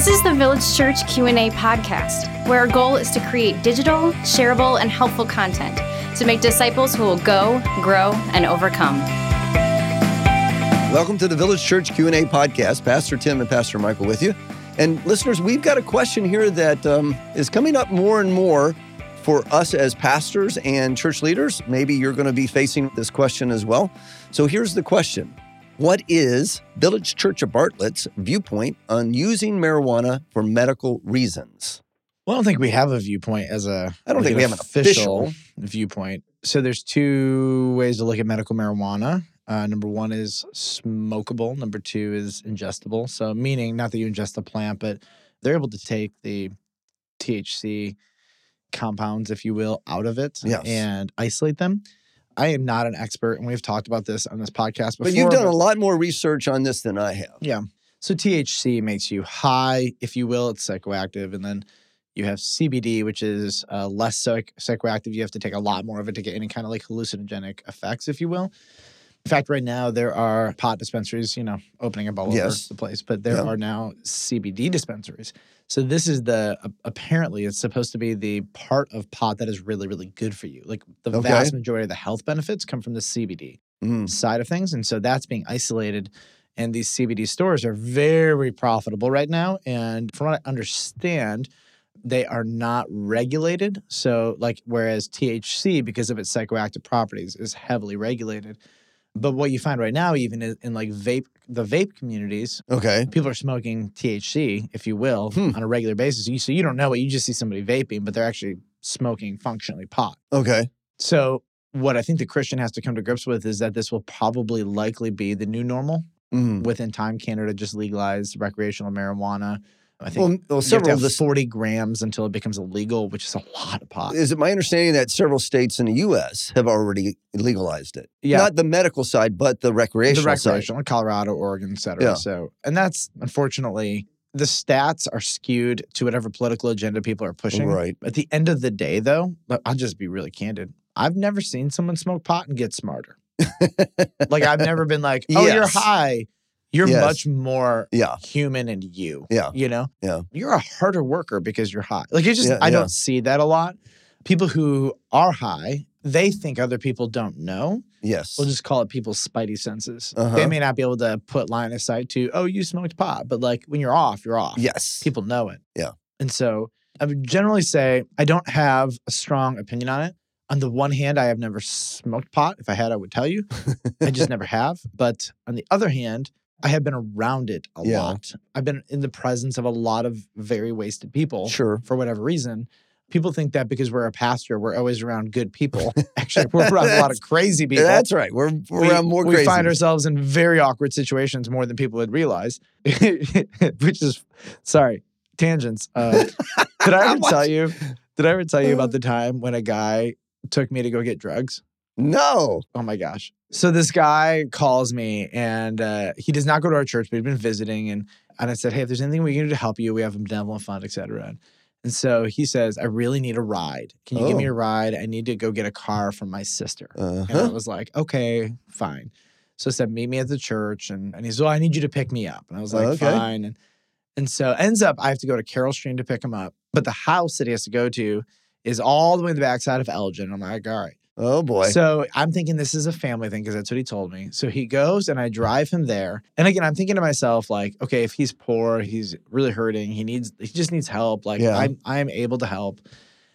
This is the Village Church Q&A podcast, where our goal is to create digital, shareable, and helpful content to make disciples who will go, grow, and overcome. Welcome to the Village Church Q&A podcast. Pastor Tim and Pastor Michael with you. And listeners, we've got a question here that um, is coming up more and more for us as pastors and church leaders. Maybe you're going to be facing this question as well. So here's the question. What is Village Church of Bartlett's viewpoint on using marijuana for medical reasons? Well, I don't think we have a viewpoint as a. I don't think we have an official. viewpoint. So there's two ways to look at medical marijuana. Uh, number one is smokable. Number two is ingestible. So meaning not that you ingest the plant, but they're able to take the THC compounds, if you will, out of it Yes. and isolate them. I am not an expert, and we've talked about this on this podcast before. But you've done a lot more research on this than I have. Yeah. So THC makes you high, if you will. It's psychoactive. And then you have CBD, which is uh, less psych- psychoactive. You have to take a lot more of it to get any kind of like hallucinogenic effects, if you will. In fact, right now there are pot dispensaries, you know, opening up all Yes. over the place, but there Yeah. are now CBD dispensaries. So this is the apparently it's supposed to be the part of pot that is really really good for you. Like the Okay. vast majority of the health benefits come from the CBD Mm. side of things. And so that's being isolated. And these CBD stores are very profitable right now. And from what I understand, they are not regulated. So, like, whereas THC, because of its psychoactive properties, is heavily regulated. But what you find right now, even in, in like vape, the vape communities, Okay. people are smoking THC, if you will, Hmm. on a regular basis. You, so you don't know it. You just see somebody vaping, but they're actually smoking functionally pot. Okay. So, what I think the Christian has to come to grips with is that this will probably likely be the new normal. Mm. Within time, Canada just legalized recreational marijuana. I think Well, well, you have to several of the 40 grams until it becomes illegal, which is a lot of pot. Is it my understanding that several states in the U.S. have already legalized it? Yeah. Not the medical side, but the recreational, side. the recreational, Colorado, Oregon, et cetera. Yeah. So, and that's unfortunately the stats are skewed to whatever political agenda people are pushing. Right. At the end of the day, though, I'll just be really candid. I've never seen someone smoke pot and get smarter. like I've never been like, oh, you're high. You're Yes. much more Yeah. human and you. Yeah. You know? Yeah. You're a harder worker because you're high. Like it's just Yeah, I yeah. don't see that a lot. People who are high, they think other people don't know. Yes. We'll just call it people's spidey senses. Uh-huh. They may not be able to put line of sight to, oh, you smoked pot, but like when you're off, you're off. yes. People know it. Yeah. And so I would generally say I don't have a strong opinion on it. On the one hand, I have never smoked pot. If I had, I would tell you. I just never have. But on the other hand, I have been around it a Yeah. lot. I've been in the presence of a lot of very wasted people Sure. for whatever reason. People think that because we're a pastor, we're always around good people. Actually, we're around a lot of crazy people. That's right. We're, we're we, around more we crazy. find ourselves in very awkward situations more than people would realize, which is sorry tangents. Uh, did I ever tell you? Did I ever tell you about the time when a guy took me to go get drugs? no. Oh my gosh! So this guy calls me and uh, he does not go to our church, but he's been visiting, and and I said, hey, if there's anything we can do to help you, we have a benevolent fund, et cetera. And so he says, I really need a ride. Can you give me Oh. a ride? I need to go get a car from my sister. And I Uh-huh. was like, okay, fine. So I said, meet me at the church. And, and he's, well, I need you to pick me up. And I was like, Okay. fine. And, and so ends up, I have to go to Carol Stream to pick him up. But the house that he has to go to is all the way in the backside of Elgin. I'm like, all right. Oh boy. So I'm thinking this is a family thing because that's what he told me. So he goes and I mm. drive him there. And again, I'm thinking to myself, like, okay, if he's poor, he's really hurting, he needs, he just needs help. Like, Yeah. I'm, I'm able to help.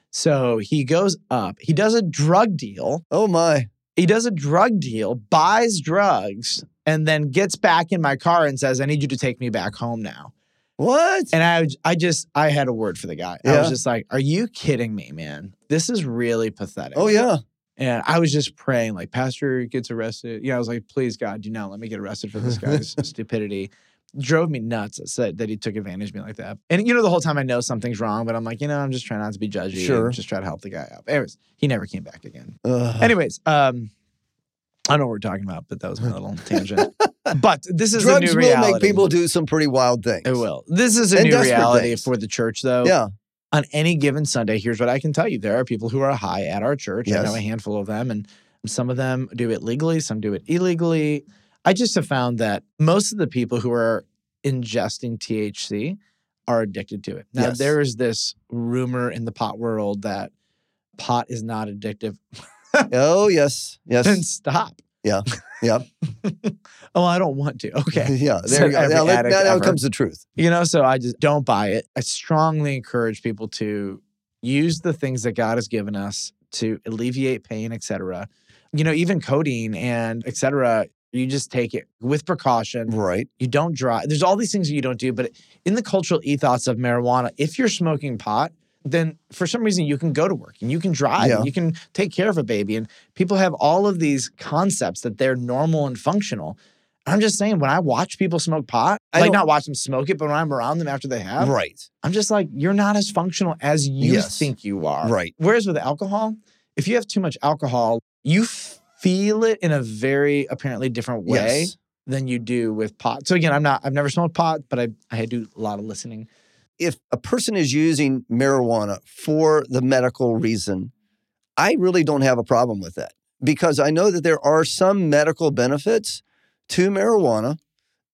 So he goes up, he does a drug deal oh my. he does a drug deal, buys drugs, and then gets back in my car and says, "I need you to take me back home now." What? And I, I just, I had a word for the guy. I was just like, "Are you kidding me, man? This is really pathetic." oh yeah. And I was just praying, like, Pastor gets arrested. You know, I was like, "Please, God, do not let me get arrested for this guy's stupidity." Drove me nuts that said that he took advantage of me like that. And you know, the whole time I know something's wrong, but I'm like, you know, I'm just trying not to be judgy. Sure. just try to help the guy out. Anyways, he never came back again. Ugh. Anyways, um, I don't know what we're talking about, but that was my little tangent. But this is Drugs a new will reality. make people do some pretty wild things. It will. This is a And new reality things. for the church, though. Yeah. On any given Sunday, here's what I can tell you: there are people who are high at our church. I know a handful of them, and some of them do it legally, some do it illegally. I just have found that most of the people who are ingesting THC are addicted to it. Now Yes. there is this rumor in the pot world that pot is not addictive. Oh yes, Yes. then yes, stop. Yeah. Yeah. oh, I don't want to. Okay. yeah. So There you go. Now, let- now, now comes the truth. You know, so I just don't buy it. I strongly encourage people to use the things that God has given us to alleviate pain, etc. You know, even codeine and etc. You just take it with precaution. Right. You don't drive. There's all these things that you don't do, but in the cultural ethos of marijuana, if you're smoking pot, then for some reason you can go to work and you can drive Yeah. and you can take care of a baby. And people have all of these concepts that they're normal and functional. I'm just saying, when I watch people smoke pot, I like don't- watch them smoke it, but when I'm around them after they have, Right. I'm just like, you're not as functional as you Yes. think you are. Right. Whereas with alcohol, if you have too much alcohol, you feel it in a very apparently different way Yes. than you do with pot. So again, I'm not, I've never smoked pot, but I, I do a lot of listening. If a person is using marijuana for the medical reason, I really don't have a problem with that because I know that there are some medical benefits to marijuana.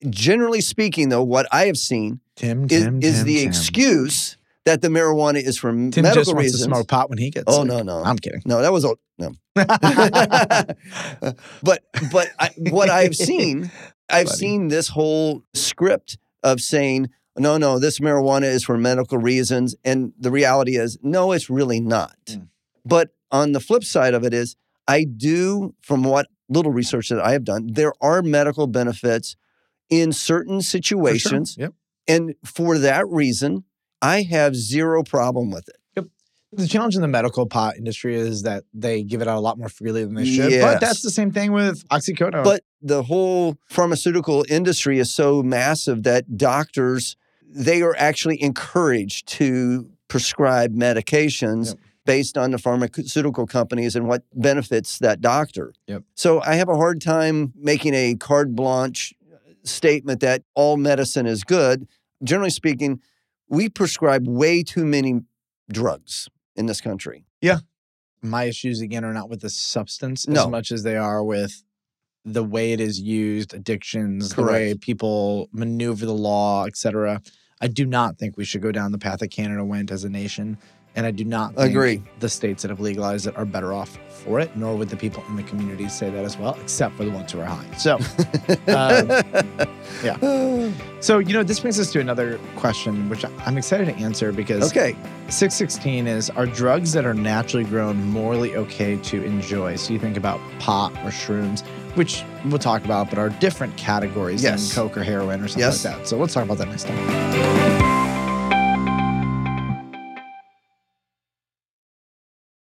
Generally speaking, though, what I have seen Tim, is, Tim, is Tim, the excuse that the marijuana is for Tim medical just wants reasons. to smoke pot when he gets Oh sick. no, no, I'm kidding. no, that was a no. but but I, what I've seen, I've seen this whole script of saying, no, no, this marijuana is for medical reasons, and the reality is, no, it's really not. Mm. But on the flip side of it is, I do, from what little research that I have done, there are medical benefits in certain For sure. situations, Yep. and for that reason, I have zero problem with it. The challenge in the medical pot industry is that they give it out a lot more freely than they should. Yes. But that's the same thing with oxycodone. But the whole pharmaceutical industry is so massive that doctors they are actually encouraged to prescribe medications Yep. based on the pharmaceutical companies and what benefits that doctor. Yep. So I have a hard time making a carte blanche statement that all medicine is good. Generally speaking, we prescribe way too many drugs in this country. Yeah. My issues again are not with the substance No. as much as they are with the way it is used, addictions, the way people maneuver the law, etc. I do not think we should go down the path that Canada went as a nation, and I do not think Agree. the states that have legalized it are better off for it. Nor would the people in the community say that as well, except for the ones who are high. So, Um, yeah. so you know, this brings us to another question, which I'm excited to answer because okay. 616 is are drugs that are naturally grown morally okay to enjoy? So you think about pot or shrooms, which we'll talk about, but are different categories Yes. than coke or heroin or something Yes. like that. So let's talk about that next time.